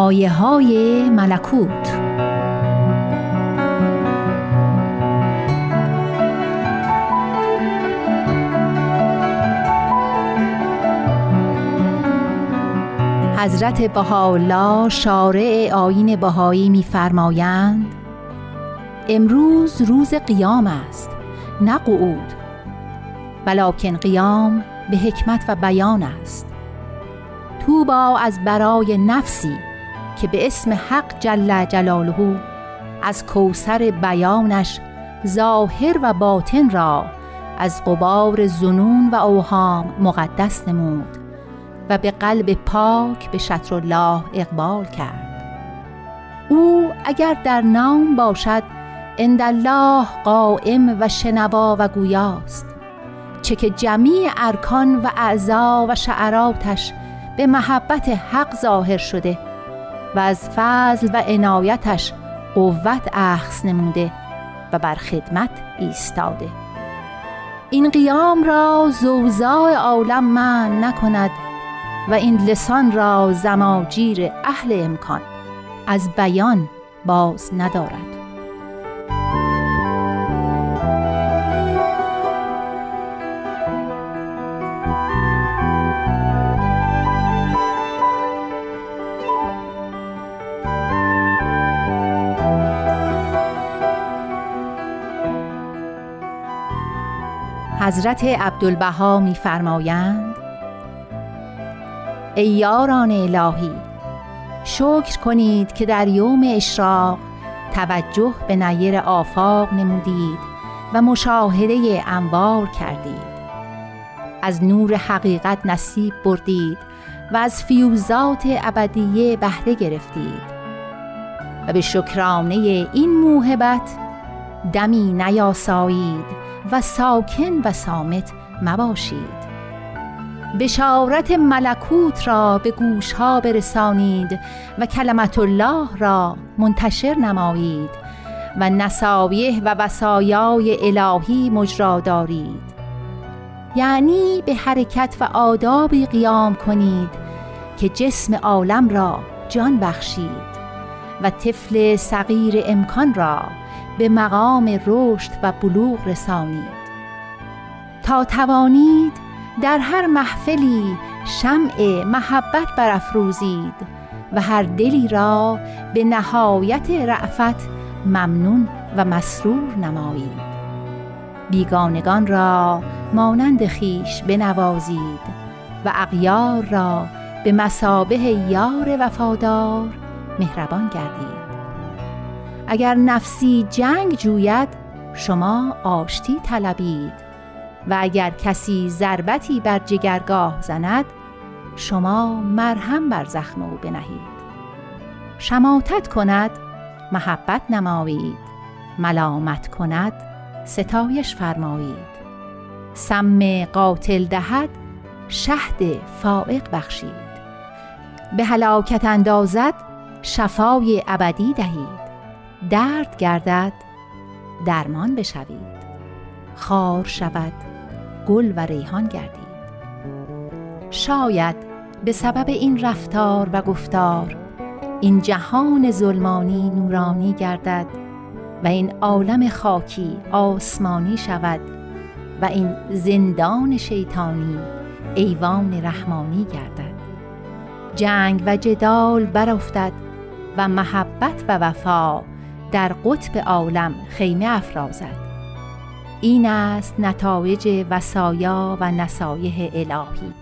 آیه های ملکوت. حضرت بهاءالله شارع آین بهایی میفرمایند امروز روز قیام است نه قعود ولکن قیام به حکمت و بیان است. توبا از برای نفسی. که به اسم حق جل جلاله از کوسر بیانش ظاهر و باطن را از قبار زنون و اوهام مقدس نمود و به قلب پاک به شطر الله اقبال کرد. او اگر در نام باشد الله قائم و شنوا و گویاست. چه که جمیع ارکان و اعضا و شعراتش به محبت حق ظاهر شده و از فضل و عنایتش قوت اخذ نموده و بر خدمت ایستاده. این قیام را زوزای عالم من نکند و این لسان را زماجیر اهل امکان از بیان باز ندارد. حضرت عبدالبها میفرمایند ای یاران الهی شکر کنید که در یوم اشراق توجه به نیر آفاق نمودید و مشاهده انوار کردید. از نور حقیقت نصیب بردید و از فیوزات ابدیه بهره گرفتید. و به شکرانه این موهبت دمی نیاسایید و ساکن و سامت مباشید. بشارت ملکوت را به گوشها برسانید و کلمت الله را منتشر نمایید و نصایح و وسایای الهی مجرا دارید. یعنی به حرکت و آدابی قیام کنید که جسم عالم را جان بخشید. و طفل صغیر امکان را به مقام رشد و بلوغ رسانید. تا توانید در هر محفلی شمع محبت برافروزید و هر دلی را به نهایت رعفت ممنون و مسرور نمایید. بیگانگان را مانند خیش بنوازید و اغیار را به مسابه یار وفادار مهربان گردید. اگر نفسی جنگ جوید شما آشتی طلبید. و اگر کسی ضربتی بر جگرگاه زند شما مرهم بر زخم او بنهید. شماتت کند محبت نمایید. ملامت کند ستایش فرمایید. سم قاتل دهد شهد فائق بخشید. به هلاکت اندازد شفای ابدی دهید. درد گردد درمان بشوید. خار شود گل و ریحان گردید. شاید به سبب این رفتار و گفتار این جهان ظلمانی نورانی گردد و این عالم خاکی آسمانی شود و این زندان شیطانی ایوان رحمانی گردد. جنگ و جدال برافتد و محبت و وفا در قطب عالم خیمه افرازد. این است نتایج وسایا و نصایح الهی.